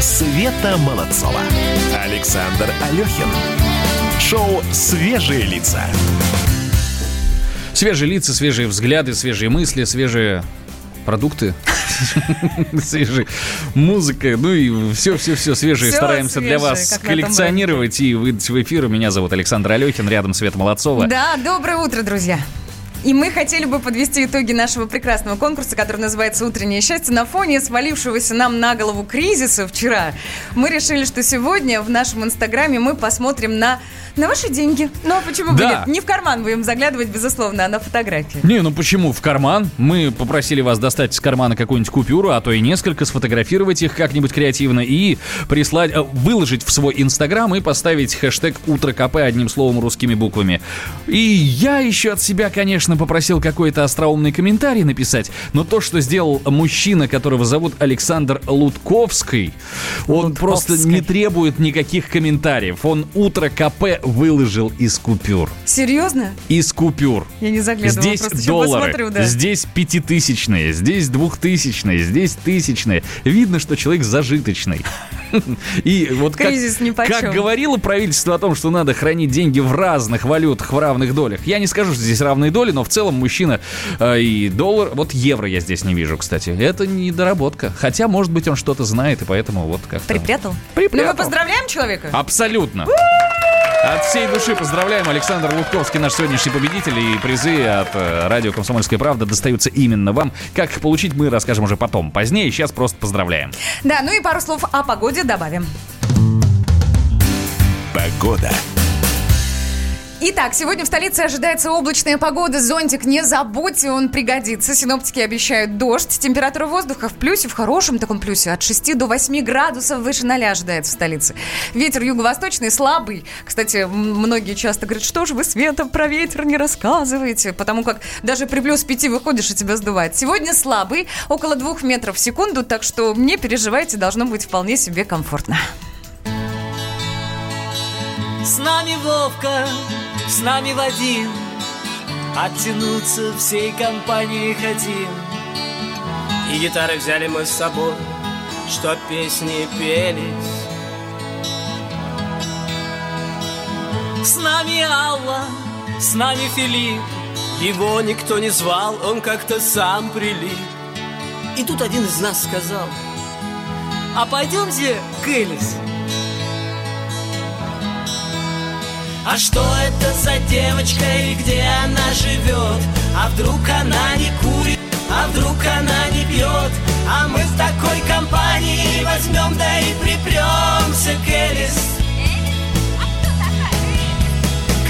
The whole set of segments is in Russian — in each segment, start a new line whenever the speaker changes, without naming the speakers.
Света Молодцова. Александр Алехин. Шоу «Свежие лица».
Свежие лица, свежие взгляды, свежие мысли, свежие продукты. Свежая музыка, ну и все-все-все свежее стараемся
свежее,
для вас коллекционировать и выдать в эфир. Меня зовут Александр Алехин, рядом Света Молодцова.
Да, доброе утро, друзья. И мы хотели бы подвести итоги нашего прекрасного конкурса, который называется «Утреннее счастье». На фоне свалившегося нам на голову кризиса вчера мы решили, что сегодня в нашем инстаграме мы посмотрим на, на ваши деньги. Ну а почему бы
Да.
нет? Не в карман будем заглядывать, безусловно, а на фотографии.
Не, ну почему в карман? Мы попросили вас достать из кармана какую-нибудь купюру, а то и несколько, сфотографировать их как-нибудь креативно и прислать, э, выложить в свой инстаграм и поставить хэштег «Утро КП» одним словом русскими буквами. И я еще от себя, конечно, попросил какой-то остроумный комментарий написать, но то, что сделал мужчина, которого зовут Александр Лутковский, он просто
Лутковский.
не требует никаких комментариев. Он «Утро КП» выложил из купюр.
Серьезно?
Из купюр.
Я не заглядывала,
Здесь
просто
доллары,
посмотрю, да.
здесь пятитысячные, здесь двухтысячные, здесь тысячные. Видно, что человек зажиточный. И вот как, как говорило правительство о том, что надо хранить деньги в разных валютах, в равных долях. Я не скажу, что здесь равные доли, но в целом мужчина э, и доллар... Вот евро я здесь не вижу, кстати. Это недоработка. Хотя, может быть, он что-то знает, и поэтому вот как-то...
Припрятал?
Припрятал.
Ну мы поздравляем человека?
Абсолютно. От всей души поздравляем Александр Лутковский, наш сегодняшний победитель. И призы от э, радио «Комсомольская правда» достаются именно вам. Как их получить, мы расскажем уже потом. Позднее, сейчас просто поздравляем.
Да, ну и пару слов о погоде добавим.
Погода.
Итак, сегодня в столице ожидается облачная погода. Зонтик не забудьте, он пригодится. Синоптики обещают дождь. Температура воздуха в плюсе, в хорошем таком плюсе. От 6 до 8 градусов выше 0 ожидается в столице. Ветер юго-восточный слабый. Кстати, многие часто говорят, что же вы, Света, про ветер не рассказываете. Потому как даже при плюс 5 выходишь и тебя сдувает. Сегодня слабый, около 2 метров в секунду. Так что не переживайте, должно быть вполне себе комфортно.
С нами Вовка, с нами Вадим Оттянуться всей компанией хотим. И гитары взяли мы с собой Чтоб песни пелись С нами Алла, с нами Филипп. Его никто не звал, он как-то сам прилип. И тут один из нас сказал А пойдемте к Элис А что это за девочка и где она живет? А вдруг она не курит, а вдруг она не пьет? А мы в такой компании возьмем да и припремся к Элис.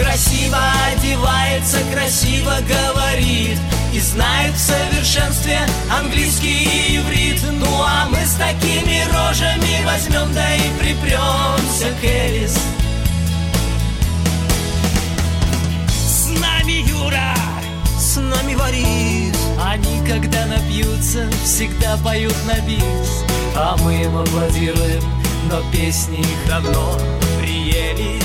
Красиво одевается, красиво говорит И знает в совершенстве английский и иврит Ну а мы с такими рожами возьмем да и припремся к Элис. С нами Борис Они, когда напьются, всегда поют на бис. А мы им аплодируем, но песни их давно приелись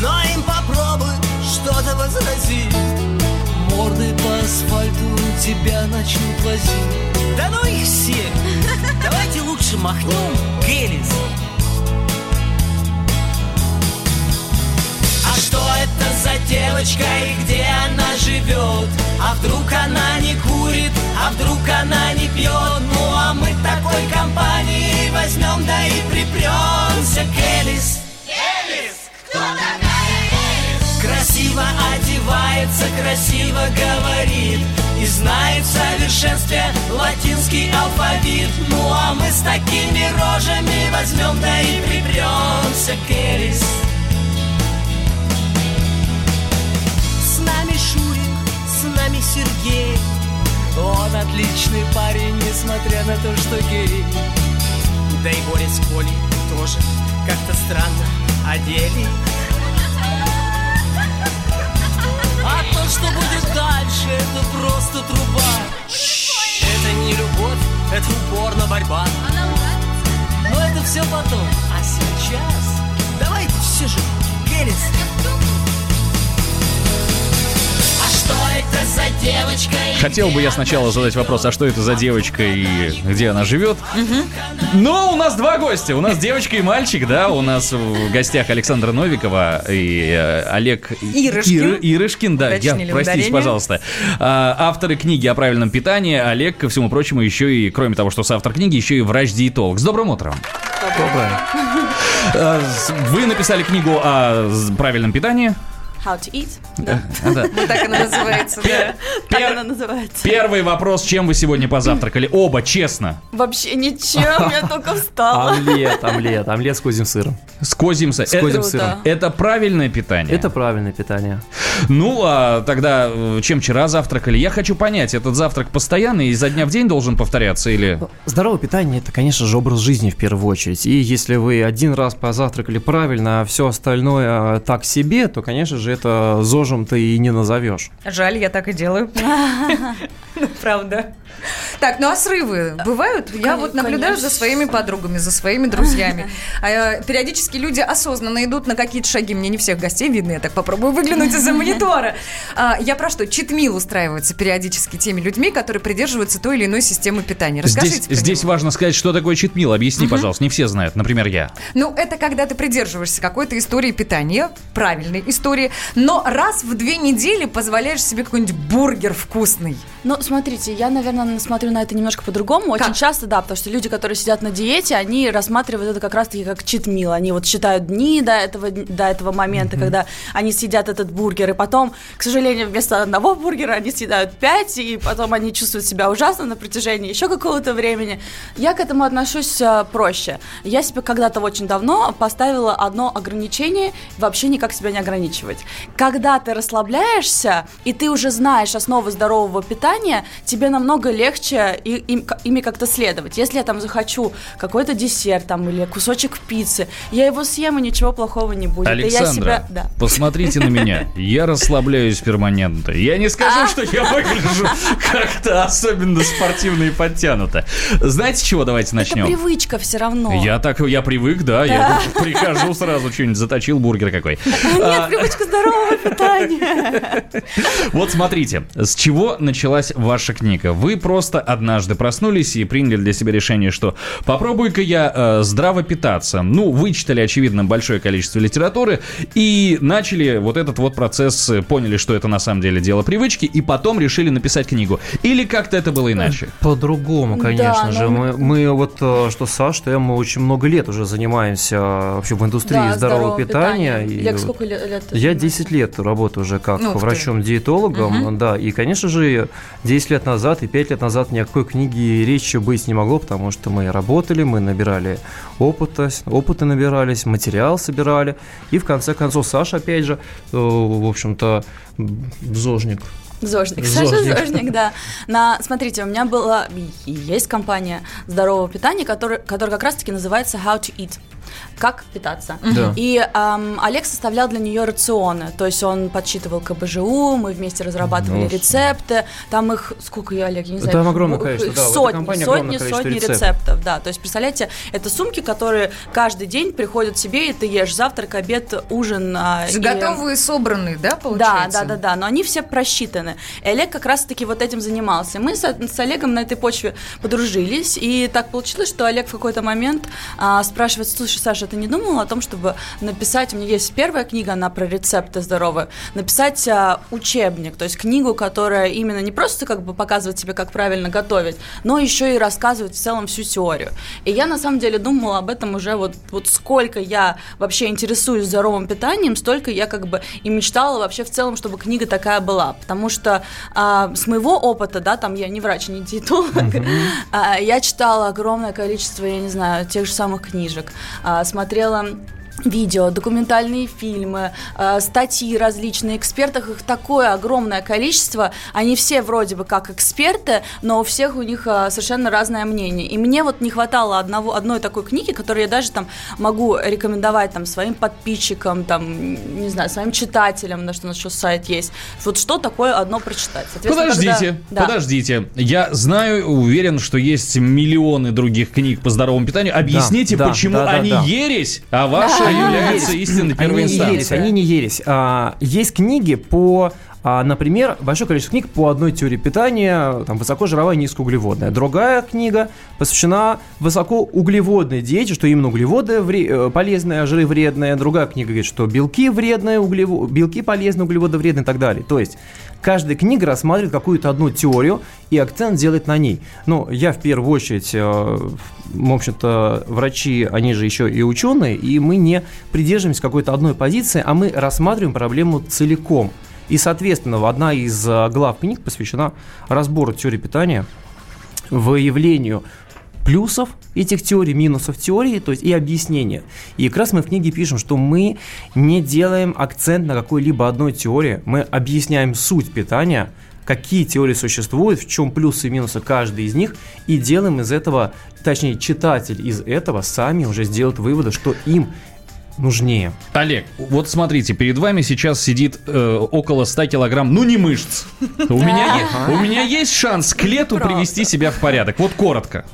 Но им попробуй что-то возразить Морды по асфальту тебя начнут возить Да ну их всех! Давайте лучше махнем к что это за девочка и где она живет? А вдруг она не курит, а вдруг она не пьет? Ну а мы такой компании возьмем да и припремся к Элис. Элис! Кто такая Элис? Красиво одевается, красиво говорит И знает в совершенстве латинский алфавит Ну а мы с такими рожами возьмем да и припремся к Элис. Нами Шурик, с нами Сергей. Он отличный парень, несмотря на то, что гей. Да и Боря с Колей тоже как-то странно одели. А то, что будет дальше, это просто труба. Это не любовь, это упорно борьба. Но это все потом, а сейчас Давайте все же, Геррис
Хотел бы я сначала задать вопрос, а что это за девочка и где она живет? Но у нас два гостя. У нас девочка и мальчик, да. У нас в гостях Александра Новикова и э, Олег
Ирышкин.
Ир- Ирышкин, да. Я, простите,
ударение.
пожалуйста. А, авторы книги о правильном питании. Олег, ко всему прочему, еще и, кроме того, что соавтор книги, еще и врач-диетолог. С добрым утром. А, с- Вы написали книгу о правильном питании.
How to eat.
А, да.
Вот так она называется, да.
Так
Пер-
она называется.
Первый вопрос, чем вы сегодня позавтракали? Оба, честно.
Вообще ничем, я только встала.
Омлет, омлет, омлет с козьим сыром.
С козьим сыром.
С козьим
это,
сыром.
это правильное питание?
Это правильное питание.
Ну, а тогда э, чем вчера завтракали? Я хочу понять, этот завтрак постоянный, изо дня в день должен повторяться или...
Здоровое питание это, конечно же, образ жизни в первую очередь. И если вы один раз позавтракали правильно, а все остальное а, так себе, то, конечно же, это зожем ты и не назовешь.
Жаль, я так и делаю. Ну, Правда. Так, ну а срывы бывают? Я вот наблюдаю за своими подругами, за своими друзьями. А, э, Периодически люди осознанно идут на какие-то шаги. Мне не всех гостей видно, я так попробую выглянуть из-за монитора. Я про что? Читмил устраивается периодически теми людьми, которые придерживаются той или иной системы питания. Расскажите
Здесь,
про
здесь
него.
важно сказать, что такое читмил. Объясни, пожалуйста. Не все знают. Например, я.
Ну, это когда ты придерживаешься какой-то истории питания, правильной истории, но раз в две недели позволяешь себе какой-нибудь бургер вкусный.
Ну, смотрите, я, наверное, смотрю на это немножко по-другому. Очень
Как?
часто, да, потому что люди, которые сидят на диете, они рассматривают это как раз-таки как читмил. Они вот считают дни до этого, до этого момента, когда они съедят этот бургер, и потом, к сожалению, вместо одного бургера они съедают пять, и потом они чувствуют себя ужасно на протяжении еще какого-то времени. Я к этому отношусь э, проще. Я себе когда-то очень давно поставила одно ограничение вообще никак себя не ограничивать. Когда ты расслабляешься, и ты уже знаешь основы здорового питания, тебе намного легче и- им- ими как-то следовать. Если я там захочу какой-то десерт там, или кусочек пиццы, я его съем, и ничего плохого не будет. И я
Александра,
себя... Да.
посмотрите на меня. Я расслабляюсь перманентно. Я не скажу, что я выгляжу как-то особенно спортивно и подтянуто. Знаете, чего давайте
Это
начнем?
привычка все равно.
Я так, я привык, да, я прихожу сразу, что-нибудь заточил, бургер какой. А,
Нет, привычка здорового питания.
Вот смотрите, с чего началась ваша книга? Вы просто однажды проснулись и приняли для себя решение, что попробуй-ка я э, здраво питаться. Ну, вычитали, очевидно, большое количество литературы и начали вот этот вот процесс, э, поняли, что это на самом деле дело привычки, и потом решили написать книгу. Или как-то это было иначе?
По-другому,
Да,
конечно
но
же.
мы-
Мы, мы вот, э, что Саш, что я, мы очень много лет уже занимаемся э, вообще в индустрии
Да,
здорового питания.
питания.
И
Лек, сколько лет?
Я
занимаешься?
10 лет работаю уже как
ты.
врачом-диетологом, да, и, конечно же, 10 лет назад и 5 лет назад ни о какой книге речи быть не могло, потому что мы работали, мы набирали опыта, опыты набирались, материал собирали, и в конце концов Саша, опять же, в общем-то, зожник.
Зожник. Саша Зожник, да. На, смотрите, у меня была есть компания здорового питания, который, которая как раз-таки называется How to Eat. Как питаться.
Да.
И ам, Олег составлял для нее рационы. То есть он подсчитывал КБЖУ, мы вместе разрабатывали
Ну,
рецепты. Там их, сколько я, Олег, я не знаю.
Там огромное количество, да,
Сотни, сотни,
огромное количество
сотни
рецептов.
рецептов. Да, то есть, представляете, это сумки, которые каждый день приходят тебе, и ты ешь завтрак, обед, ужин. а, и-
Готовые, собранные, да,
да,
получается?
да, да, да, но они все просчитаны. И Олег как раз-таки вот этим занимался. Мы с, с Олегом на этой почве подружились, и так получилось, что Олег в какой-то момент а, спрашивает, слушай, Саша, ты не думала о том, чтобы написать, у меня есть первая книга, она про рецепты здоровые, написать а, учебник, то есть книгу, которая именно не просто как бы показывает тебе, как правильно готовить, но еще и рассказывает в целом всю теорию. И я на самом деле думала об этом уже вот, вот сколько я вообще интересуюсь здоровым питанием, столько я как бы и мечтала вообще в целом, чтобы книга такая была. Потому что а, с моего опыта, да, там я не врач, не диетолог, а, я читала огромное количество, я не знаю, тех же самых книжек, а, смотрела видео, документальные фильмы, э, статьи различные экспертах, их такое огромное количество, они все вроде бы как эксперты, но у всех у них э, совершенно разное мнение. И мне вот не хватало одного, одной такой книги, которую я даже там могу рекомендовать там своим подписчикам, там, не знаю, своим читателям, на что у нас еще сайт есть. Вот что такое одно прочитать.
Подождите,
когда- да.
подождите. Я знаю, уверен, что есть миллионы других книг по здоровому питанию. Объясните,
да,
почему
да, да,
они
да.
ересь, а
не
является истинной первой
они не
инстанцией.
они не ересь. А, есть книги по а, например, большое количество книг по одной теории питания, там, высокожировая, низкоуглеводная. Другая книга посвящена высокоуглеводной диете, что именно углеводы вре- э, полезные, а жиры вредные. Другая книга говорит, что белки вредные, углево- белки полезные, углеводы вредные и так далее. То есть каждая книга рассматривает какую-то одну теорию и акцент делает на ней. Ну, я в первую очередь, э, в общем-то, врачи, они же еще и ученые, и мы не придерживаемся какой-то одной позиции, а мы рассматриваем проблему целиком. И, соответственно, одна из э, глав книг посвящена разбору теории питания, выявлению плюсов этих теорий, минусов теории, то есть и объяснения. И как раз мы в книге пишем, что мы не делаем акцент на какой-либо одной теории, мы объясняем суть питания, какие теории существуют, в чем плюсы и минусы каждой из них, и делаем из этого, точнее, читатель из этого сами уже сделает выводы, что им нужнее.
Олег, вот смотрите, перед вами сейчас сидит э, около 100 килограмм, ну не мышц. У меня, е- у меня есть шанс к лету привести себя в порядок. Вот коротко.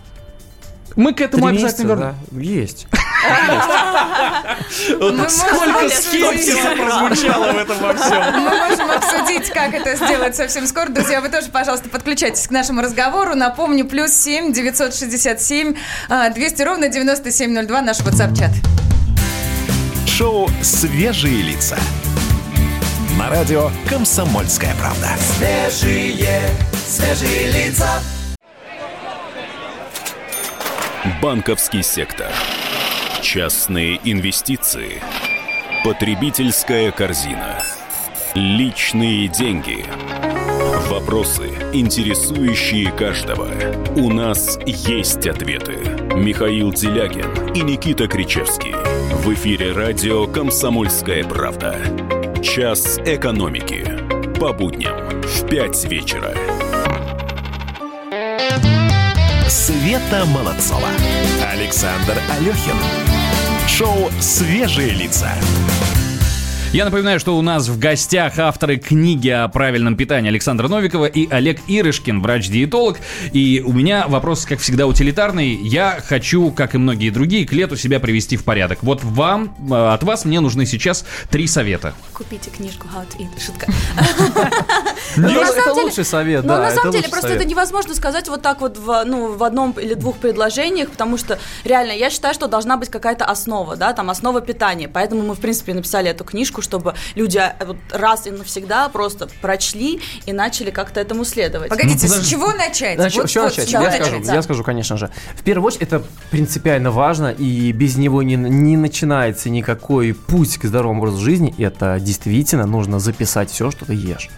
Мы к этому
Три
обязательно вернемся.
да, есть.
Сколько скепсиса прозвучало в этом во всем.
Мы можем обсудить, как это сделать совсем скоро. Друзья, вы тоже, пожалуйста, подключайтесь к нашему разговору. Напомню, плюс 7 967 а, 200 ровно 9702 наш WhatsApp-чат.
Шоу «Свежие лица». На радио «Комсомольская правда».
Свежие, свежие лица.
Банковский сектор. Частные инвестиции. Потребительская корзина. Личные деньги. Вопросы, интересующие каждого. У нас есть ответы. Михаил Делягин и Никита Кричевский. В эфире радио «Комсомольская правда». Час экономики. По будням в 5 вечера.
Света Молодцова. Александр Алехин. Шоу «Свежие лица».
Я напоминаю, что у нас в гостях авторы книги о правильном питании Александра Новикова и Олег Ирышкин, врач-диетолог. И у меня вопрос, как всегда, утилитарный. Я хочу, как и многие другие, к лету себя привести в порядок. Вот вам, э, от вас мне нужны сейчас три совета.
Купите книжку How to Eat. Шутка.
Ну, это лучший совет,
Но
да,
на самом деле просто это невозможно сказать вот так вот ну, в одном или двух предложениях, потому что реально я считаю, что должна быть какая-то основа, да, там основа питания. Поэтому мы, в принципе, написали эту книжку, чтобы люди э, вот раз и навсегда просто прочли и начали как-то этому следовать.
Погодите,
подожди.
с чего начать?
Значит,
Вот-
что
вот
начать?
с чего
Я
начать?
скажу,
да.
я скажу, конечно же. В первую очередь, это принципиально важно, и без него не, не начинается никакой путь к здоровому образу жизни. Это действительно нужно записать все, что ты ешь.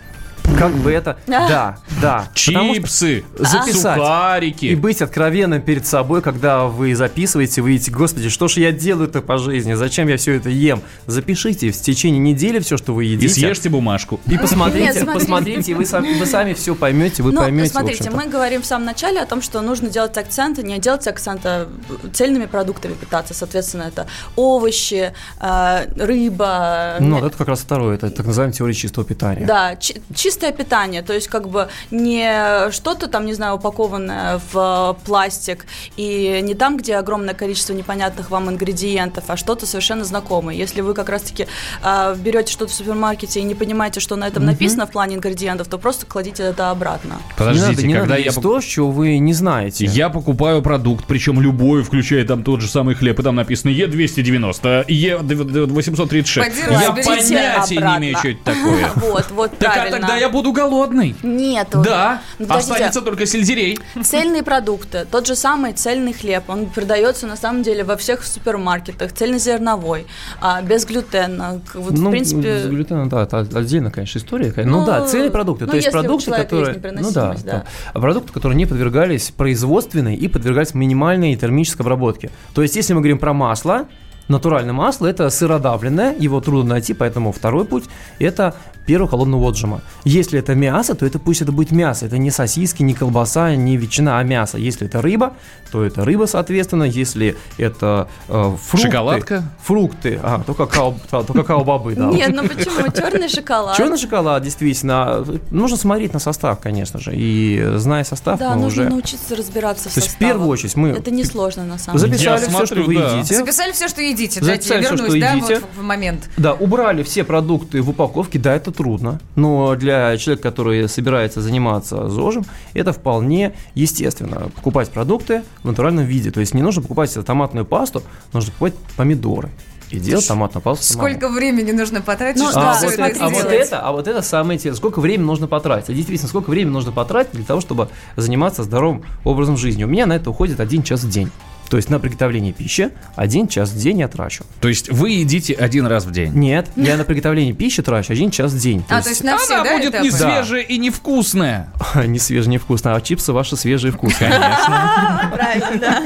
Как бы это... Да, да.
Чипсы,
записать
сухарики.
и быть откровенным перед собой, когда вы записываете, вы видите, господи, что ж я делаю-то по жизни, зачем я все это ем? Запишите в течение недели все, что вы
И
едите.
съешьте бумажку.
И посмотрите, посмотрите, и вы сами, вы сами все поймете, вы
Ну,
поймете.
смотрите, мы говорим в самом начале о том, что нужно делать акценты, не делать акцента цельными продуктами питаться. Соответственно, это овощи, э, рыба.
Ну, это как раз второе, это так называемая теория чистого питания.
Да, чи- чистое питание, то есть как бы не что-то там, не знаю, упакованное в э, пластик и не там, где огромное количество непонятных вам ингредиентов, а что-то совершенно знакомое. Если вы как раз-таки э, берете что-то в супермаркете и не понимаете, что на этом написано в плане ингредиентов, то просто кладите это обратно.
Подождите,
не надо, не
когда
надо
я
есть
пок-
то, чего вы не знаете.
Я покупаю продукт, причем любой, включая там тот же самый хлеб, и там написано Е290, Е836.
Подирай,
Я понятия не
обратно.
имею, что это такое.
Вот, вот
Так а
правильно.
тогда я буду голодный.
Нет,
Да,
ну, подождите.
останется только сельдерей.
Цельные продукты, тот же самый цельный хлеб, он продается на самом деле во всех супермаркетах, цельнозерновой, а, без глютена. Вот,
ну,
в принципе,
с глютеном, да, это отдельно, конечно, история. Ну,
Ну,
да, цельные продукты.
ну,
то есть
если у
продукты, которые. Ну да.
да.
Продукты, которые не подвергались производственной и подвергались минимальной термической обработке. То есть, если мы говорим про масло, натуральное масло это сыродавленное, его трудно найти, поэтому второй путь это первого холодного отжима. Если это мясо, то это пусть это будет мясо. Это не сосиски, не колбаса, не ветчина, а мясо. Если это рыба, то это рыба, соответственно. Если это э, фрукты,
Шоколадка?
фрукты, а, то какао, то какао-бобы, да.
Нет, ну почему? Черный шоколад.
Черный шоколад, действительно, нужно смотреть на состав, конечно же. И зная состав,
Да,
мы
нужно научиться разбираться в
То есть в первую очередь мы
Это несложно на самом деле.
записали все, что вы едите.
Записали все, что едите,
Взять
Дайте я вернусь,
что
да,
едите.
вот в момент.
Да, убрали все продукты в упаковке, да, это трудно, но для человека, который собирается заниматься ЗОЖем, это вполне естественно. Покупать продукты в натуральном виде, то есть не нужно покупать томатную пасту, нужно покупать помидоры и делать томатную пасту самому.
Сколько времени нужно потратить,
Ну,
чтобы
да,
а,
все
вот
это
а вот это, а вот это самое интересное. Сколько времени нужно потратить? А действительно, сколько времени нужно потратить для того, чтобы заниматься здоровым образом жизни? У меня на это уходит один час в день. То есть на приготовление пищи один час в день я трачу.
То есть вы едите один раз в день?
Нет, я на приготовление пищи трачу один час в день.
А, то есть на все,
Она
да,
будет
этапы?
не свежая и невкусная.
не свежий, не вкусно, а чипсы ваши свежие и вкусные.
Правильно, да.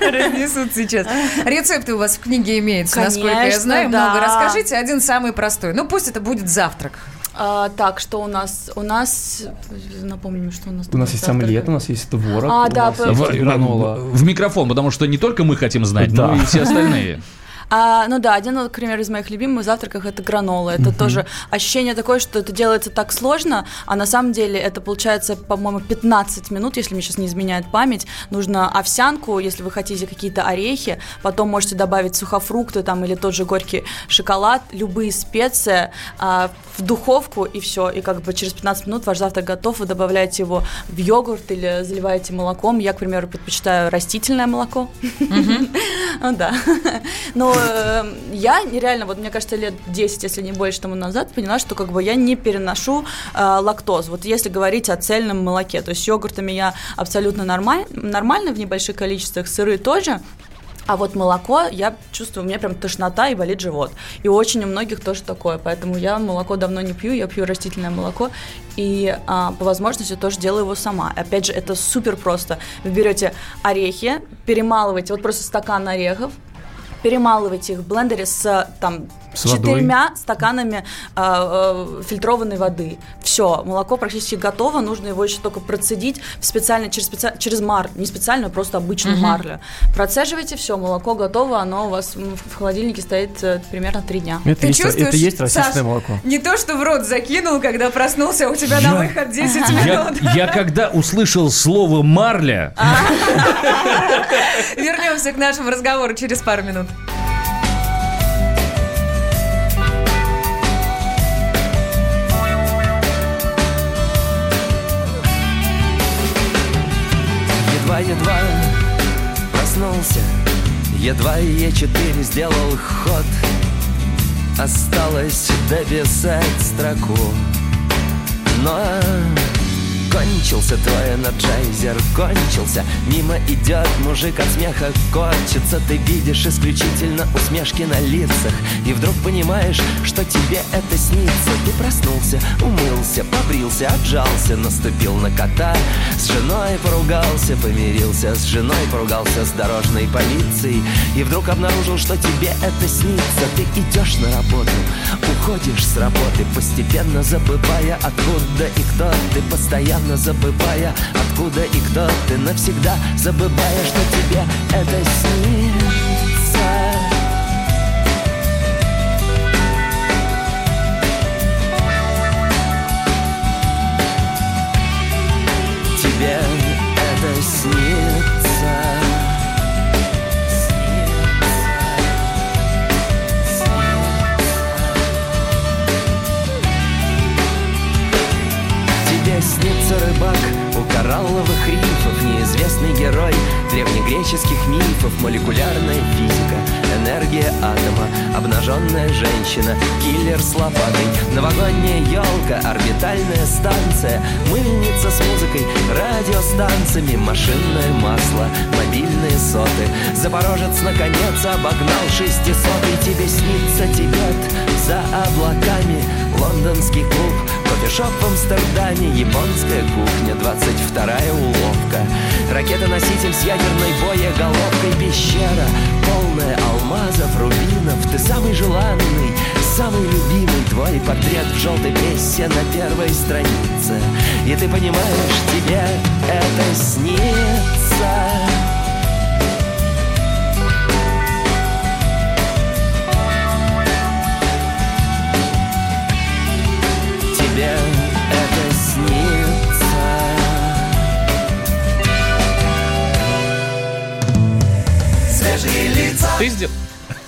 Разнесут сейчас. Рецепты у вас в книге имеются, насколько я
Конечно,
знаю.
да.
Много. Расскажите один самый простой. Ну, пусть это будет завтрак.
А, так, что у нас? У нас, напомним, что у нас.
У нас есть
завтра.
омлет, у нас есть творог,
А, да,
нас
В,
гранола.
в микрофон, потому что не только мы хотим знать,
Да.
но и все остальные.
А, ну да, один, например, из моих любимых завтраков это гранола. Это тоже ощущение такое, что это делается так сложно, а на самом деле это получается, по-моему, 15 минут, если мне сейчас не изменяет память. Нужно овсянку, если вы хотите какие-то орехи, потом можете добавить сухофрукты там или тот же горький шоколад, любые специи а, в духовку и все. И как бы через 15 минут ваш завтрак готов, вы добавляете его в йогурт или заливаете молоком. Я, к примеру, предпочитаю растительное молоко. Ну да. Но э, я нереально, вот мне кажется, лет 10, если не больше тому назад, поняла, что как бы я не переношу э, лактоз. Вот если говорить о цельном молоке, то есть с йогуртами я абсолютно нормаль, нормально в небольших количествах, сыры тоже. А вот молоко, я чувствую, у меня прям тошнота и болит живот. И очень у многих тоже такое. Поэтому я молоко давно не пью, я пью растительное молоко. И а, по возможности тоже делаю его сама. Опять же, это супер просто. Вы берете орехи, перемалываете, вот просто стакан орехов, перемалываете их в блендере с там
С водой.
четырьмя стаканами а, э, фильтрованной воды. Все, молоко практически готово, нужно его еще только процедить в специально, через, специ- через мар, не специальную, а просто обычную марлю. Процеживаете, все, молоко готово, оно у вас в холодильнике стоит э, примерно три дня.
Это,
Ты
есть,
чувствуешь,
это есть растительное
Саш,
молоко.
Не то, что в рот закинул, когда проснулся, у тебя на выход 10
Я,
минут.
я когда услышал слово «марля»,
Вернемся к нашему разговору через пару минут.
Едва-едва проснулся. Едва Е4 сделал ход. Осталось дописать строку. Но кончился твой энерджайзер Кончился, мимо идет мужик от смеха Корчится, ты видишь исключительно усмешки на лицах. И вдруг понимаешь, что тебе это снится. Ты проснулся, умылся, побрился, отжался. Наступил на кота, с женой поругался Помирился. С женой, поругался с дорожной полицией. И вдруг обнаружил, что тебе это снится. Ты идешь на работу, уходишь с работы Постепенно забывая, откуда и кто ты. Постоянно забывая, откуда и кто ты. Навсегда забывая, что тебе это снится. Тебе это снится коралловых рифов Неизвестный герой древнегреческих мифов Молекулярная физика, энергия атома Обнаженная женщина, киллер с лопатой Новогодняя елка, орбитальная станция Мыльница с музыкой, радиостанциями Машинное масло, мобильные соты. Запорожец наконец обогнал шестисотый Тебе снится Тибет за облаками. Лондонский клуб, кофешоп в Амстердаме Японская кухня, 22-я уловка. Ракета-носитель с ядерной боеголовкой Пещера, полная алмазов, рубинов. Ты самый желанный, самый любимый Твой портрет в желтой прессе на первой странице. И ты понимаешь, тебе это снится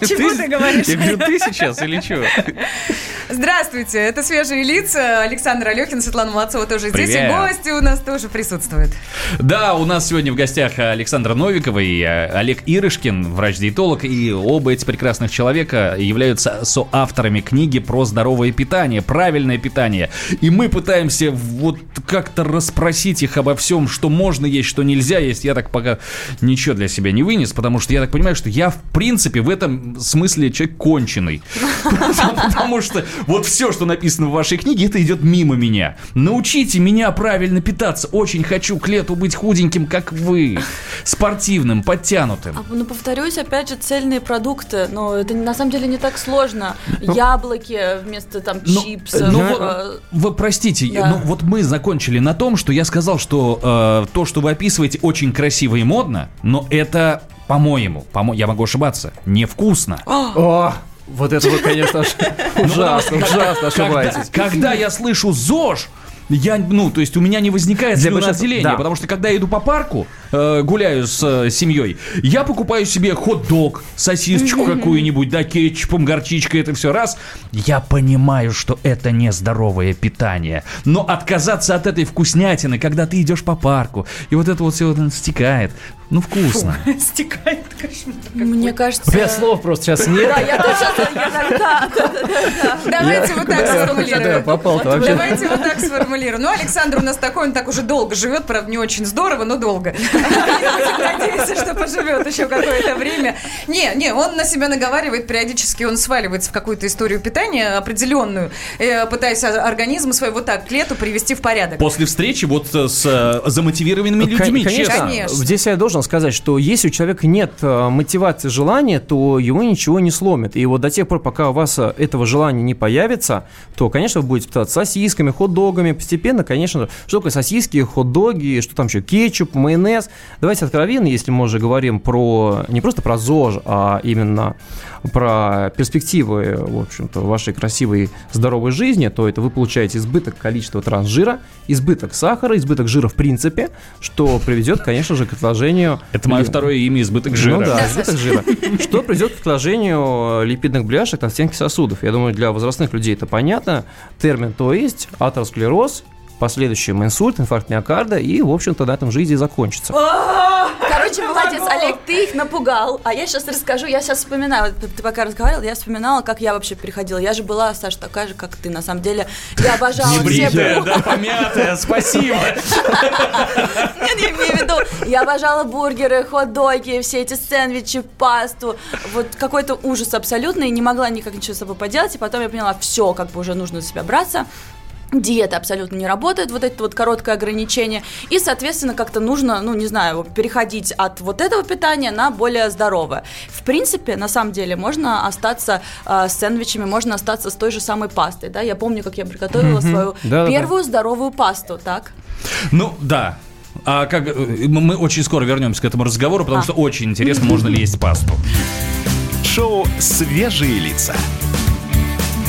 Ты сделал...
Чего ты говоришь?
Я говорю, ты сейчас или что?
Здравствуйте, это «Свежие лица». Александр Алехин, Светлана Молодцова тоже здесь. И
Привет.
гости у нас тоже присутствуют.
Да, у нас сегодня в гостях Александра Новикова и э, Олег Ирышкин, врач-диетолог, и оба эти прекрасных человека являются соавторами книги про здоровое питание, правильное питание. И мы пытаемся вот как-то расспросить их обо всем, что можно есть, что нельзя есть. Я так пока ничего для себя не вынес, потому что я так понимаю, что я в принципе в этом смысле человек конченый. Потому что вот все, что написано в вашей книге, это идет мимо меня. Научите меня правильно питаться. Очень хочу к лету быть худеньким, как вы. Спортивным, подтянутым.
А, ну, повторюсь, опять же, цельные продукты. Но это на самом деле не так сложно. Яблоки вместо там
Ну,
чипсов.
ну,
э,
Вы простите,
Да.
ну вот мы закончили на том, что я сказал, что э, то, что вы описываете, очень красиво и модно, но это, по-моему, по я могу ошибаться, невкусно.
О, вот это вы, конечно, аж ужасно, ужасно
Когда,
ошибаетесь.
когда я слышу ЗОЖ, я, ну, то есть у меня не возникает
Для большинства- да.
потому что когда я иду по парку, э, гуляю с э, семьей, я покупаю себе хот-дог, сосисочку какую-нибудь, да, кетчупом, горчичкой, это все раз. Я понимаю, что это нездоровое питание, но отказаться от этой вкуснятины, когда ты идешь по парку, и вот это вот все вот стекает, ну, вкусно.
Стекает кошмар.
Мне кажется...
Пять слов просто сейчас нет.
Да, я тоже да, да, да.
Давайте вот так сформулируем.
попал-то вообще.
Давайте вот так сформулируем. Ну, Александр у нас такой, он так уже долго живет, правда, не очень здорово, но долго. Я надеюсь, что поживет еще какое-то время. Не, не, он на себя наговаривает периодически, он сваливается в какую-то историю питания определенную, э, пытаясь организм свой вот так к лету привести в порядок.
После встречи вот э, с э, замотивированными людьми.
Конечно. Здесь я должен сказать, что если у человека нет э, мотивации, желания, то его ничего не сломит. И вот до тех пор, пока у вас э, этого желания не появится, то, конечно, вы будете питаться сосисками, хот-догами. Постепенно, конечно, что такое сосиски, хот-доги, что там еще, кетчуп, майонез. Давайте откровенно, если мы уже говорим про не просто про ЗОЖ, а именно про перспективы, в общем-то, вашей красивой здоровой жизни, то это вы получаете избыток количества трансжира, избыток сахара, избыток жира в принципе, что приведет, конечно же, к отложению...
Это мое второе имя избыток жира.
Ну да, избыток жира. Что приведет к отложению липидных бляшек на стенке сосудов. Я думаю, для возрастных людей это понятно. Термин то есть атеросклероз, последующим инсульт, инфаркт миокарда, и, в общем-то, на этом жизнь и закончится.
Короче, молодец, Олег, ты их напугал. А я сейчас расскажу, я сейчас вспоминаю, вот ты пока разговаривал, я вспоминала, как я вообще переходила. Я же была, Саша, такая же, как ты, на самом деле. Я обожала все
Небритая, да, помятая, спасибо.
Нет, я имею в виду, я обожала бургеры, хот-доги, все эти сэндвичи, пасту. Вот какой-то ужас абсолютный, и не могла никак ничего с собой поделать. И потом я поняла, все, как бы уже нужно за себя браться. Диета абсолютно не работает, вот это вот короткое ограничение. И, соответственно, как-то нужно, ну, не знаю, переходить от вот этого питания на более здоровое. В принципе, на самом деле, можно остаться э, с сэндвичами, можно остаться с той же самой пастой, да. Я помню, как я приготовила свою
Да-да-да.
первую здоровую пасту, так?
Ну, да. А как э, мы мы очень скоро вернемся к этому разговору, потому
А.
что очень интересно, можно ли есть пасту.
Шоу «Свежие лица».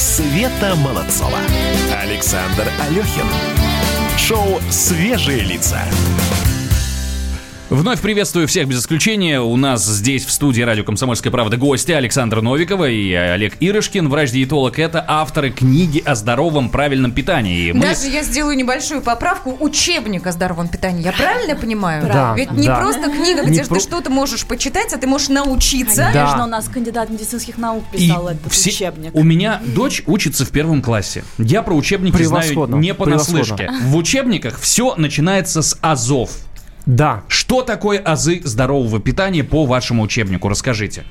Света Молодцова. Александр Алехин. Шоу «Свежие лица».
Вновь приветствую всех без исключения. У нас здесь в студии радио «Комсомольская правда» гости Александр Новикова и Олег Ирышкин, врач-диетолог. Это авторы книги о здоровом правильном питании. И мы-
Даже я сделаю небольшую поправку. Учебник о здоровом питании. Я правильно понимаю?
Да,
Ведь не
да.
просто книга, где
Не про-
ты что-то можешь почитать, а ты можешь научиться.
Да.
Конечно, у нас кандидат медицинских наук
И
писал этот
все-
учебник.
У меня дочь учится в первом классе. Я про учебники знаю не понаслышке. В учебниках все начинается с азов.
Да,
Что такое азы здорового питания по вашему учебнику? Расскажите.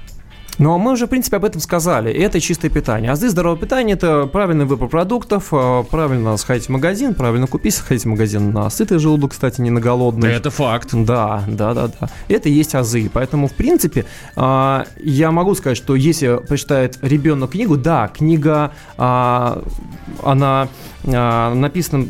Ну, а мы уже, в принципе, об этом сказали. Это чистое питание. Азы здорового питания – это правильный выбор продуктов, э, правильно сходить в магазин, правильно купить, сходить в магазин на сытый желудок, кстати, не на голодный.
Это факт.
Да, да, да, да. Это и есть азы. Поэтому, в принципе, а, я могу сказать, что если прочитает ребенок книгу, да, книга, а, она а, написана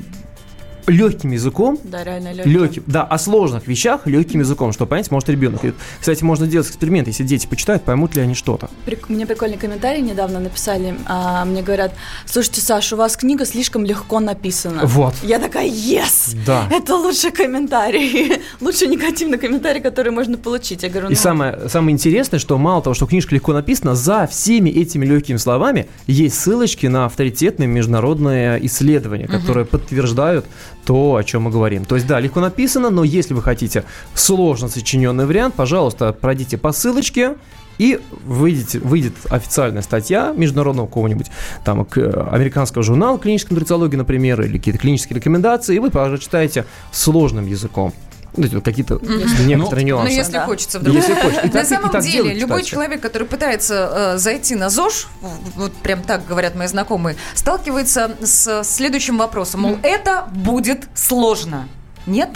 легким языком,
Да, реально легкий.
легким, да, о сложных вещах легким языком, что понять может ребенок. И, кстати, можно сделать эксперимент, если дети почитают, поймут ли они что-то.
Прик- Мне прикольный комментарий недавно написали. а, мне говорят, слушайте, Саша, у вас книга слишком легко написана.
Вот.
Я такая, yes!
Да.
Это лучший комментарий. Лучший негативный комментарий, который можно получить. Я говорю,
И
ну,
самое, самое интересное, что мало того, что книжка легко написана, за всеми этими легкими словами есть ссылочки на авторитетные международные исследования, которые подтверждают то, о чем мы говорим. То есть, да, легко написано, но если вы хотите сложно сочиненный вариант, пожалуйста, пройдите по ссылочке, и выйдет, выйдет официальная статья международного какого-нибудь там к- американского журнала клинической нутрициологии, например, или какие-то клинические рекомендации, и вы прочитаете сложным языком. Ну, эти вот какие-то некоторые
Ну,
нюансы.
если
Да.
хочется вдруг.
Если хочешь. И
На
так- и
самом
так
деле, любой
кстати.
человек, который пытается э, зайти на ЗОЖ, вот прям так говорят мои знакомые, сталкивается с следующим вопросом, мол, это будет сложно. Нет?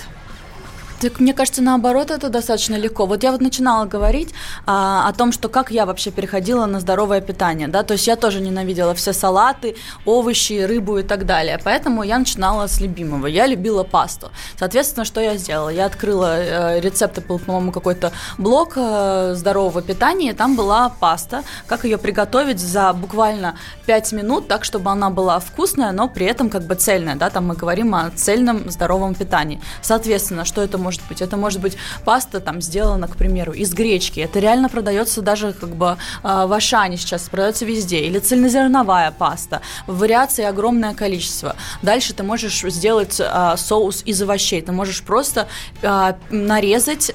Так мне кажется, наоборот, это достаточно легко. Вот я вот начинала говорить а, о том, что как я вообще переходила на здоровое питание, да, то есть я тоже ненавидела все салаты, овощи, рыбу и так далее, поэтому я начинала с любимого. Я любила пасту. Соответственно, что я сделала? Я открыла э, рецепты, по-моему, какой-то блок э, здорового питания, и там была паста, как ее приготовить за буквально 5 минут, так, чтобы она была вкусная, но при этом как бы цельная, да, там мы говорим о цельном здоровом питании. Соответственно, что это может быть? Это может быть паста там сделана, к примеру, из гречки. Это реально продается даже как бы э, в Ашане сейчас, продается везде. Или цельнозерновая паста. Вариаций огромное количество. Дальше ты можешь сделать э, соус из овощей. Ты можешь просто э, нарезать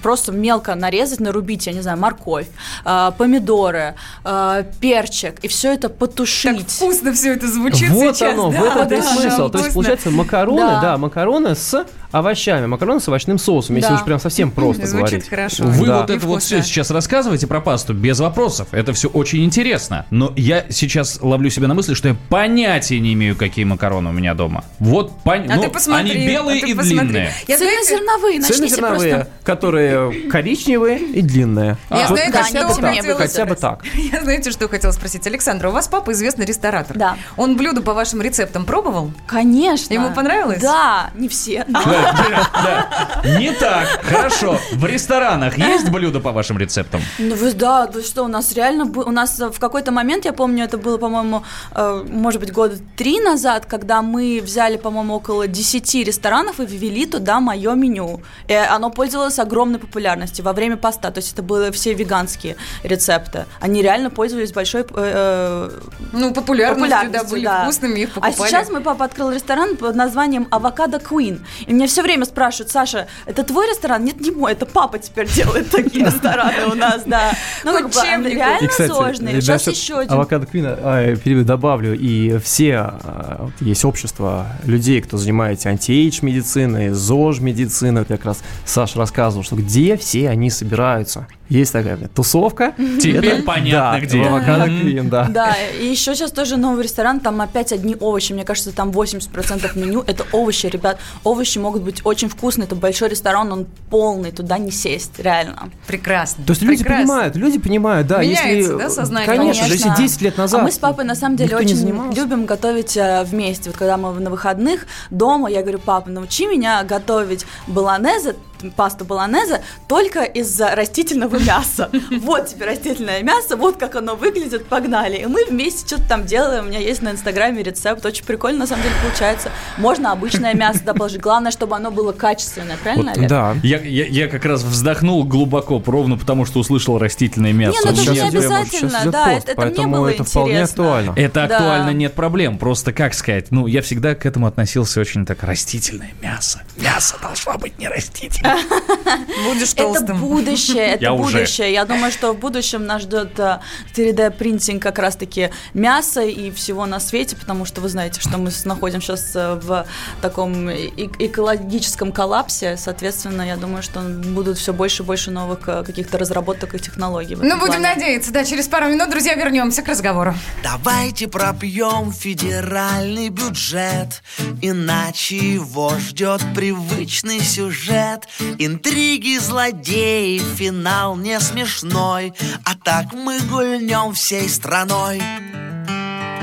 просто мелко нарезать, нарубить, я не знаю, морковь, э, помидоры, э, перчик, и все это потушить.
Так вкусно все это звучит
вот
сейчас.
оно,
да,
в этом
да,
и смысл.
да,
То есть, получается, макароны,
Да.
да. макароны с овощами, макароны с овощным соусом, если
Да.
уж прям совсем просто
Звучит
говорить.
хорошо.
Вы
Да.
вот
И
это вот
вкусно.
все сейчас рассказываете про пасту без вопросов. Это все очень интересно. Но я сейчас ловлю себя на мысли, что я понятия не имею, какие макароны у меня дома. Вот пон...
А
ну,
ты посмотри.
они белые
а ты
и
посмотри.
длинные.
Я,
Цельнозерновые, начните
Цельнозерновые,
просто...
которые коричневые и длинные.
Я
Вот
знаете,
да,
хотя бы так, хотя бы так.
Я знаете, что хотела спросить? Александра, у вас папа известный ресторатор.
Да.
Он блюдо по вашим рецептам пробовал?
Конечно.
Ему понравилось?
Да, не все.
Да, Не так. Хорошо. В ресторанах есть блюда по вашим рецептам?
Ну вы да, вы что, у нас реально у нас э, в какой-то момент, я помню, это было, по-моему, э, может быть, года три назад, когда мы взяли, по-моему, около 10 ресторанов и ввели туда мое меню. И оно пользовалось огромной популярностью во время поста. То есть это были все веганские рецепты. Они реально пользовались большой э,
Ну, популярностью, да,
популярностью,
были
да.
вкусными, их
А
покупали.
сейчас мой папа открыл ресторан под названием Авокадо Queen. И меня все время спрашивают, Саша, это твой ресторан? Нет, не мой, это папа теперь делает такие рестораны у нас, да. Ну, как бы, реально
и
Сейчас еще один.
Avocado Queen а, а, добавлю, и все, а, есть общество людей, кто занимается anti-age медициной, ЗОЖ медициной, как раз Саша рассказывал, что где все они собираются. Есть такая тусовка.
Теперь понятно,
да,
где. Avocado.
Queen, да.
Да, и еще сейчас тоже новый ресторан, там опять одни овощи. Мне кажется, там 80% меню это овощи, ребят. Овощи могут быть очень вкусные. Это большой ресторан, он полный, туда не сесть, реально.
Прекрасно.
То есть люди
прекрасно.
понимают, люди понимают, да,
Меняется,
если...
да, сознание?
Конечно,
Конечно.
если 10 лет назад...
А мы с папой на самом деле очень любим готовить э, вместе. Вот когда мы на выходных дома, я говорю, папа, научи меня готовить баланезе, пасту баланезе только из растительного мяса. Вот тебе растительное мясо, вот как оно выглядит, погнали. И мы вместе что-то там делаем. У меня есть на инстаграме рецепт, очень прикольно на самом деле получается. Можно обычное мясо положить. Главное, чтобы оно было качественное, правильно,
Вот,
Олег?
да.
Я, я, я как раз вздохнул глубоко, ровно потому что услышал растительное мясо.
Не, ну это не обязательно, да,
пост,
это- это мне
поэтому
было
это вполне
интересно.
актуально.
Это
Да.
актуально, нет проблем. Просто, как сказать, ну, я всегда к этому относился очень так, растительное мясо. Мясо должно быть не растительное.
Будешь
Это
толстым.
будущее, это
Я уже.
будущее. Я думаю, что в будущем нас ждет а, 3D-принтинг как раз-таки мяса и всего на свете, потому что вы знаете, что мы находимся сейчас в таком экологическом коллапсе. Коллапсе, соответственно, я думаю, что будут все больше и больше новых э, каких-то разработок и технологий.
Ну, будем
плане.
надеяться, да, через пару минут, друзья, вернемся к разговору.
Давайте пропьем федеральный бюджет Иначе его ждет привычный сюжет Интриги, злодеи, финал не смешной А так мы гульнем всей страной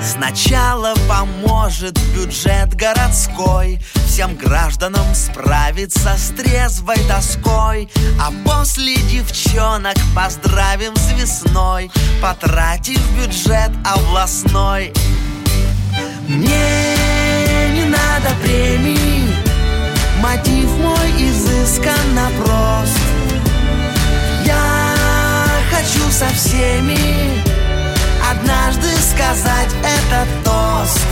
Сначала поможет бюджет городской Всем гражданам справиться с трезвой тоской. А после девчонок поздравим с весной Потратив бюджет областной. Мне не надо премий Мотив мой изысканно прост Я хочу со всеми Однажды сказать этот тост.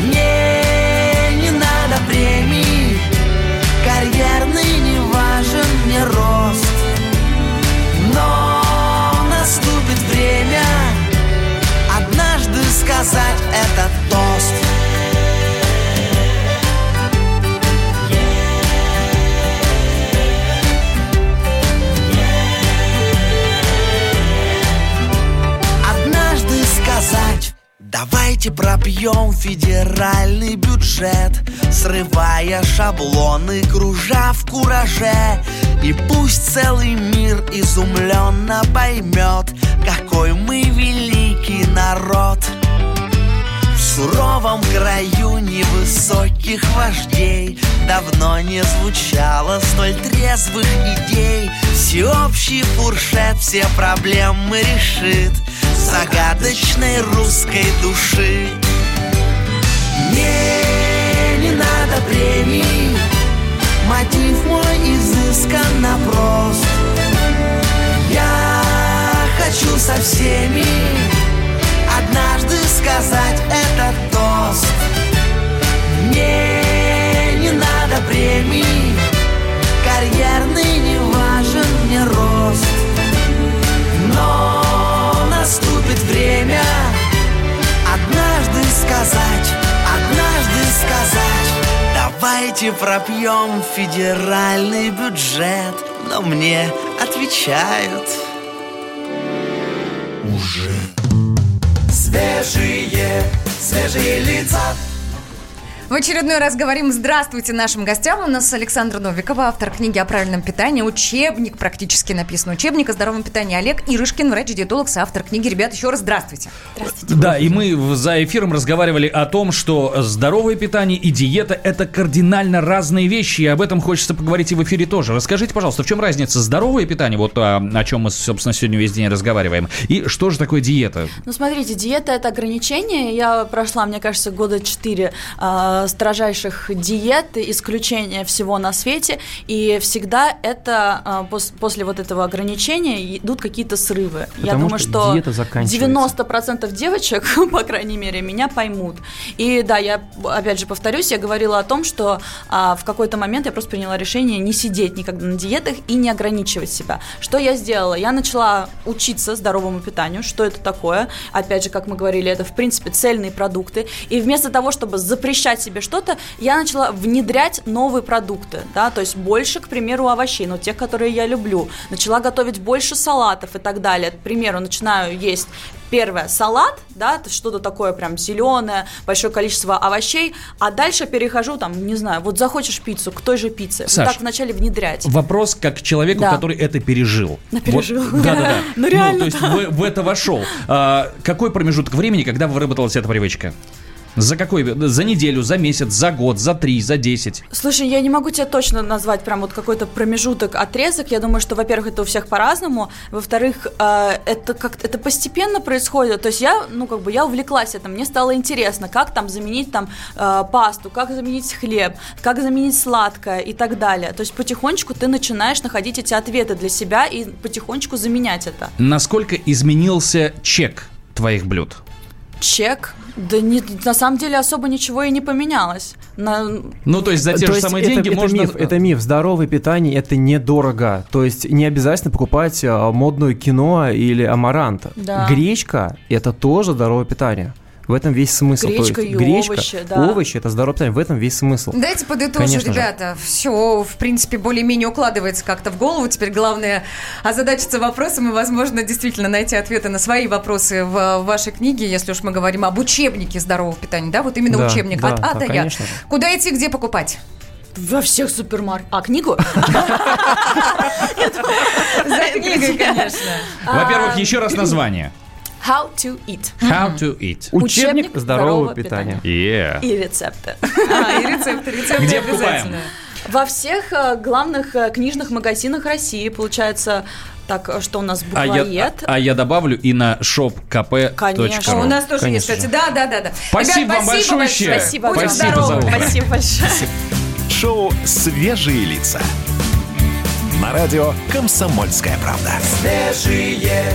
Мне не надо премий Карьерный не важен мне рост. Но наступит время Однажды сказать этот тост Давайте пропьем федеральный бюджет Срывая шаблоны, кружа в кураже. И пусть целый мир изумленно поймет Какой мы великий народ. В суровом краю невысоких вождей Давно не звучало столь трезвых идей Всеобщий фуршет все проблемы решит Загадочной русской души. Мне не надо премий. Мотив мой изысканно прост Я хочу со всеми Однажды сказать этот тост. Мне не надо премий. Карьерный не мне рост. Но наступит время Однажды сказать, однажды сказать Давайте пропьем федеральный бюджет. Но мне отвечают. Уже. Свежие, свежие лица
В очередной раз говорим здравствуйте нашим гостям. У нас Александра Новикова, автор книги о правильном питании. Учебник практически написан. Учебник о здоровом питании. Олег Ирышкин, врач-диетолог, соавтор книги. Ребят, еще раз здравствуйте.
Да, и мы за эфиром разговаривали о том, что здоровое питание и диета – это кардинально разные вещи, и об этом хочется поговорить и в эфире тоже. Расскажите, пожалуйста, в чем разница здоровое питание, вот о, о чем мы, собственно, сегодня весь день разговариваем, и что же такое диета?
Ну, смотрите, диета – это ограничение. Я прошла, мне кажется, года четыре э, строжайших диет, исключения всего на свете, и всегда это э, пос- после вот этого ограничения идут какие-то срывы. Я
Потому
думаю,
что
что
диета заканчивается.
90% девочек, по крайней мере, меня поймут. И да, я, опять же, повторюсь, я говорила о том, что а, в какой-то момент я просто приняла решение не сидеть никогда на диетах и не ограничивать себя. Что я сделала? Я начала учиться здоровому питанию, что это такое. Опять же, как мы говорили, это, в принципе, цельные продукты. И вместо того, чтобы запрещать себе что-то, я начала внедрять новые продукты, да, то есть больше, к примеру, овощей, но тех, которые я люблю. Начала готовить больше салатов и так далее. К примеру, начинаю есть Первое, салат, да, что-то такое прям зеленое, большое количество овощей, а дальше перехожу там, не знаю, вот захочешь пиццу, к той же пицце.
Саш,
вот так вначале внедрять.
Вопрос как к человеку,
Да.
который это пережил.
Ну, пережил.
Вот, Да-да-да.
Ну, реально,
то есть в, в это вошел. А, какой промежуток времени, когда выработалась эта привычка? За какой? За неделю, за месяц, за год, за три, за десять?
Слушай, я не могу тебе точно назвать прям вот какой-то промежуток, отрезок. Я думаю, что, во-первых, это у всех по-разному. Во-вторых, э, это как это постепенно происходит. То есть я, ну как бы, я увлеклась этим. Мне стало интересно, как там заменить там э, пасту, как заменить хлеб, как заменить сладкое и так далее. То есть потихонечку ты начинаешь находить эти ответы для себя и потихонечку заменять это.
Насколько изменился чек твоих блюд?
Чек. Да не, на самом деле особо ничего и не поменялось. На,
Ну, то есть за те
То
же самые
это,
деньги
это
можно...
миф, это миф. Здоровое питание это недорого. То есть не обязательно покупать а, модную кино или амарант.
Да.
Гречка это тоже здоровое питание. В этом весь смысл.
Гречка
То есть
и
гречка,
овощи, да.
овощи, это здоровое питание, в этом весь смысл.
Дайте подытожу,
Конечно же.
ребята. Все, в принципе, более-менее укладывается как-то в голову. Теперь главное озадачиться вопросом и, возможно, действительно найти ответы на свои вопросы в вашей книге, если уж мы говорим об учебнике здорового питания. Да, вот именно
Да,
учебник
да,
от А
да,
до Я.
конечно же.
Куда идти, где покупать?
Во всех супермаркетах. А, книгу?
За книгой, конечно.
Во-первых, еще раз название.
How to eat.
How to eat.
Учебник,
Учебник
здорового, питания.
Yeah.
И рецепты.
А, и рецепты, рецепты
Где
обязательно.
Во всех э, главных э, книжных магазинах России, получается, так, э, что у нас
А я,
буквоед.
а, а я добавлю и на shop.kp.ru.
Конечно.
А у нас тоже есть,
Конечно
кстати. Да, да, да, да.
Спасибо
Ребят, спасибо большое.
Спасибо.
Будем
Спасибо
здоровы.
за утро.
Спасибо большое.
Шоу «Свежие лица». На радио «Комсомольская правда».
Свежие,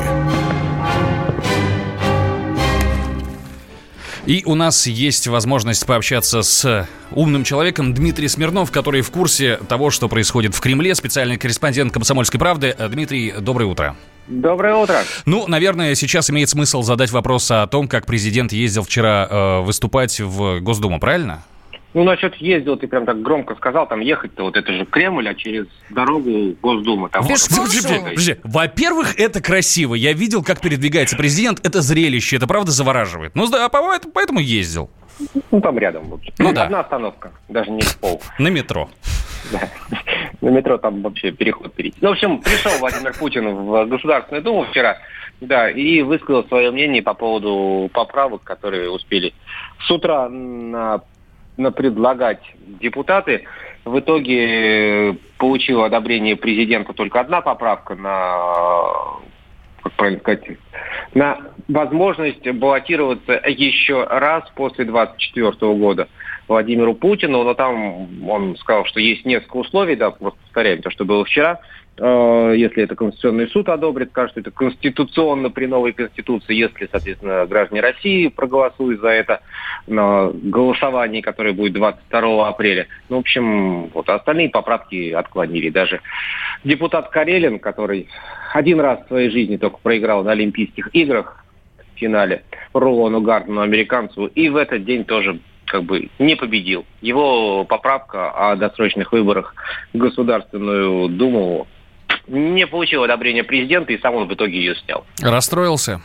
И у нас есть возможность пообщаться с умным человеком Дмитрий Смирнов, который в курсе того, что происходит в Кремле, специальный корреспондент «Комсомольской правды». Э, Дмитрий, доброе утро.
Доброе утро.
Ну, наверное, сейчас имеет смысл задать вопрос о том, как президент ездил вчера э, выступать в Госдуму, правильно?
Ну, насчет ездил, ты прям так громко сказал, там ехать-то вот это же Кремль, а через дорогу Госдумы. Там
Вот, подожди, подожди, подожди. Во-первых, это красиво. Я видел, как передвигается президент. Это зрелище, это правда завораживает. Ну, да, а поэтому, ездил.
Ну, там рядом. в общем.
Ну да.
Одна остановка, даже не пол.
На метро.
Да. На метро там вообще переход перейти. Ну, в общем, пришел Владимир Путин в Государственную Думу вчера, да, и высказал свое мнение по поводу поправок, которые успели с утра на предлагать депутаты. В итоге получила одобрение президента только одна поправка на как правильно сказать, на возможность баллотироваться еще раз после 2024 года Владимиру Путину, но там он сказал, что есть несколько условий, да, вот повторяем то, что было вчера, Э, если это Конституционный суд одобрит, скажет, что это конституционно при новой Конституции, если, соответственно, граждане России проголосуют за это на голосовании, которое будет 22 апреля. Ну, в общем, вот остальные поправки отклонили. Даже депутат Карелин, который один раз в своей жизни только проиграл на Олимпийских играх в финале Ролану Гардену, американцу, и в этот день тоже как бы не победил. Его поправка о досрочных выборах в Государственную Думу не получил одобрения президента, и сам он в итоге ее снял.
Расстроился?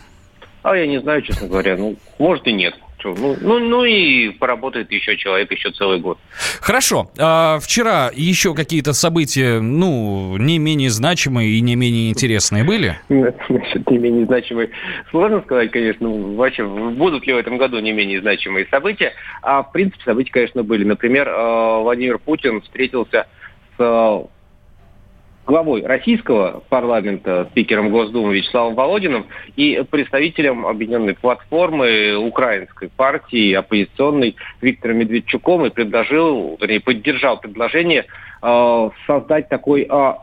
А я не знаю, честно говоря. Ну, может и нет. Ну, ну, ну и поработает еще человек еще целый год.
Хорошо. А вчера еще какие-то события, ну, не менее значимые и не менее интересные были?
Насчет не менее значимые. Сложно сказать, конечно, вообще, будут ли в этом году не менее значимые события. А в принципе события, конечно, были. Например, э, Владимир Путин встретился с главой российского парламента, спикером Госдумы Вячеславом Володиным и представителем объединенной платформы украинской партии оппозиционной Виктором Медведчуком и предложил, вернее, поддержал предложение э, создать такой э,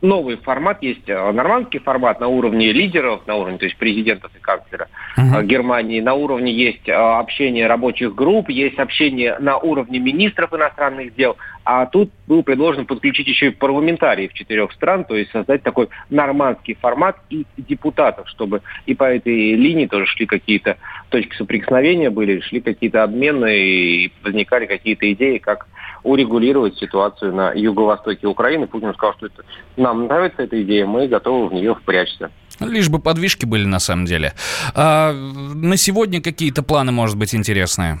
новый формат. Есть э, нормандский формат на уровне лидеров, на уровне, то есть президентов и канцлера э, Германии. На уровне есть э, общение рабочих групп, есть общение на уровне министров иностранных дел. А тут был предложен подключить еще и парламентариев четырех стран, то есть создать такой нормандский формат и депутатов, чтобы и по этой линии тоже шли какие-то точки соприкосновения были, шли какие-то обмены и возникали какие-то идеи, как урегулировать ситуацию на юго-востоке Украины. Путин сказал, что это, нам нравится эта идея, мы готовы в нее впрячься.
Лишь бы подвижки были на самом деле. А на сегодня какие-то планы, может быть, интересные?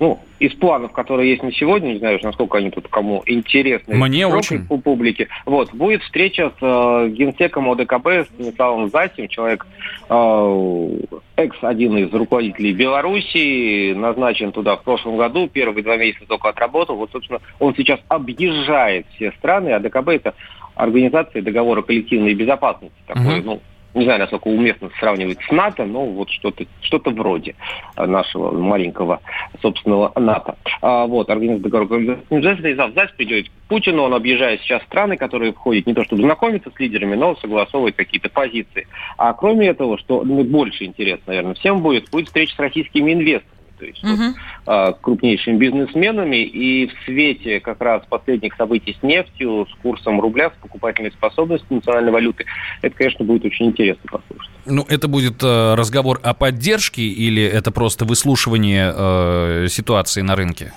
Ну, из планов, которые есть на сегодня, не знаю, насколько они тут кому интересны.
Мне очень.
По публике. Вот, будет встреча с э, генсеком ОДКБ, с Станиславом Засим, человек, э, экс один из руководителей Белоруссии, назначен туда в прошлом году, первые два месяца только отработал. Вот, собственно, он сейчас объезжает все страны. АДКБ – это Организация договора коллективной безопасности. Такой,
Мгм.
ну, не знаю, насколько уместно сравнивать с НАТО, но вот что-то что вроде э, нашего маленького собственного НАТО. А, вот, договора коллективной безопасности. Завзась придет к Путину, он объезжает сейчас страны, которые входят не то чтобы знакомиться с лидерами, но согласовывать какие-то позиции. А кроме этого, что ну, больше интересно, наверное, всем будет, будет встреча с российскими инвесторами. То есть вот, а, крупнейшими бизнесменами, и в свете как раз последних событий с нефтью, с курсом рубля, с покупательной способностью национальной валюты, это, конечно, будет очень интересно послушать.
Ну, это будет э, разговор о поддержке или это просто выслушивание э, ситуации на рынке?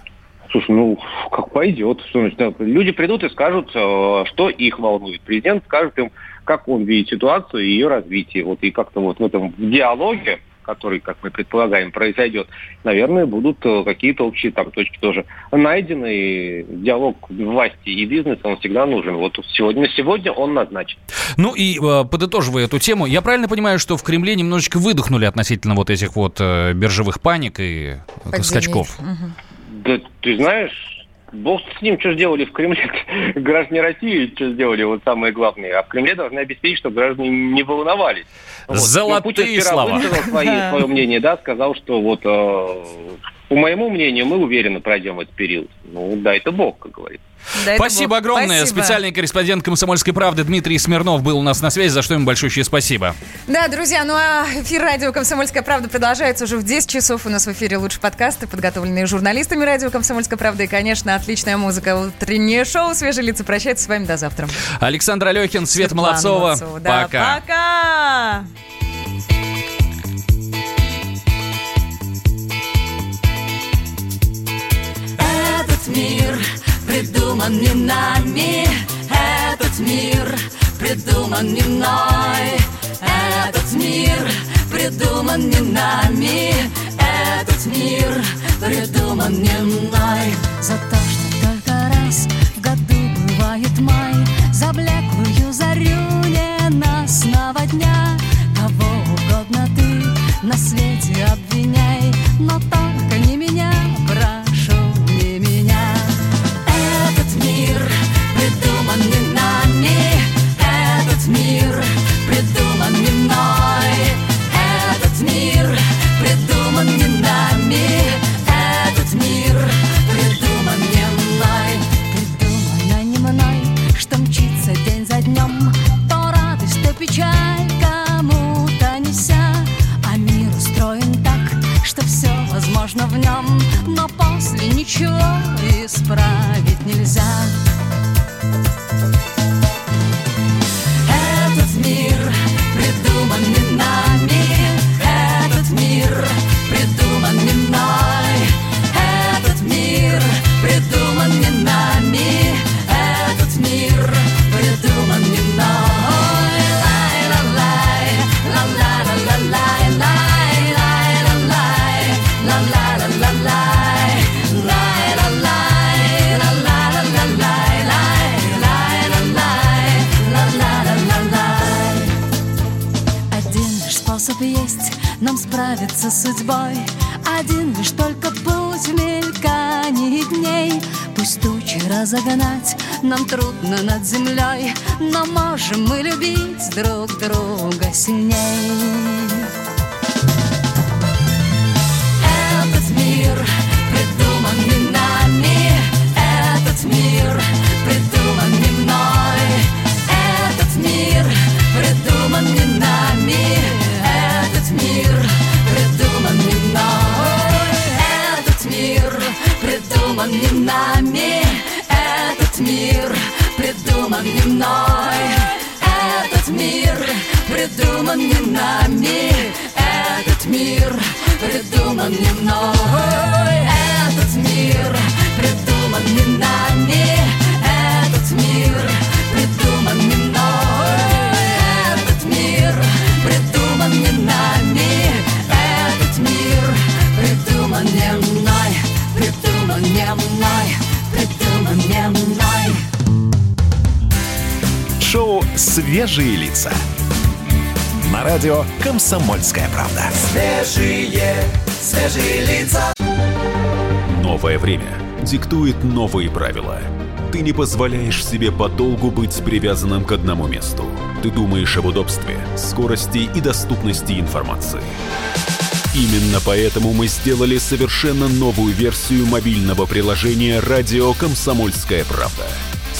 Слушай, ну, как пойдет. Люди придут и скажут, э, что их волнует. Президент скажет им, как он видит ситуацию и ее развитие. Вот и как-то вот в этом диалоге, который, как мы предполагаем, произойдет, наверное, будут э, какие-то общие там точки тоже найдены. И диалог власти и бизнеса, он всегда нужен. Вот сегодня, на сегодня он назначен.
Ну и э, подытоживая эту тему, я правильно понимаю, что в Кремле немножечко выдохнули относительно вот этих вот э, биржевых паник и
Падений.
скачков?
Мгм.
Да ты знаешь, бог с ним, что сделали в Кремле. Граждане России что сделали, вот самое главное. А в Кремле должны обеспечить, чтобы граждане не волновались. Вот.
Золотые
Ну, Путин вчера
слова.
высказал свои- свое мнение, да, сказал, что вот э, по моему мнению, мы уверенно пройдем этот период. Ну, да, это бог, как говорится.
Да,
Спасибо
Бог.
огромное.
Спасибо.
Специальный корреспондент «Комсомольской правды» Дмитрий Смирнов был у нас на связи, за что ему большое спасибо.
Да, друзья, ну а эфир радио «Комсомольская правда» продолжается уже в 10 часов. У нас в эфире лучшие подкасты, подготовленные журналистами радио «Комсомольская правда». И, конечно, отличная музыка. Утреннее шоу «Свежие лица». Прощается с вами до завтра.
Александр Алехин, Свет
Светлана
Молодцова.
Молодцова, да,
Пока.
Пока!
Мир придуман не нами, этот мир придуман не мной, этот мир придуман не нами, этот мир придуман не мной.
За то, что только раз в году бывает май За блеклую зарю ненастного дня. Кого угодно ты на свете обвиняй Но только не меня, с судьбой Один лишь только путь в мелькании дней Пусть тучи разогнать нам трудно над землей Но можем мы любить друг друга сильней
придуман не нами, этот мир придуман не мной, этот мир придуман не нами, этот мир придуман не мной,
Свежие лица. На радио «Комсомольская правда».
Свежие, свежие лица.
Новое время диктует новые правила. Ты не позволяешь себе подолгу быть привязанным к одному месту. Ты думаешь об удобстве, скорости и доступности информации. Именно поэтому мы сделали совершенно новую версию мобильного приложения «Радио Комсомольская правда».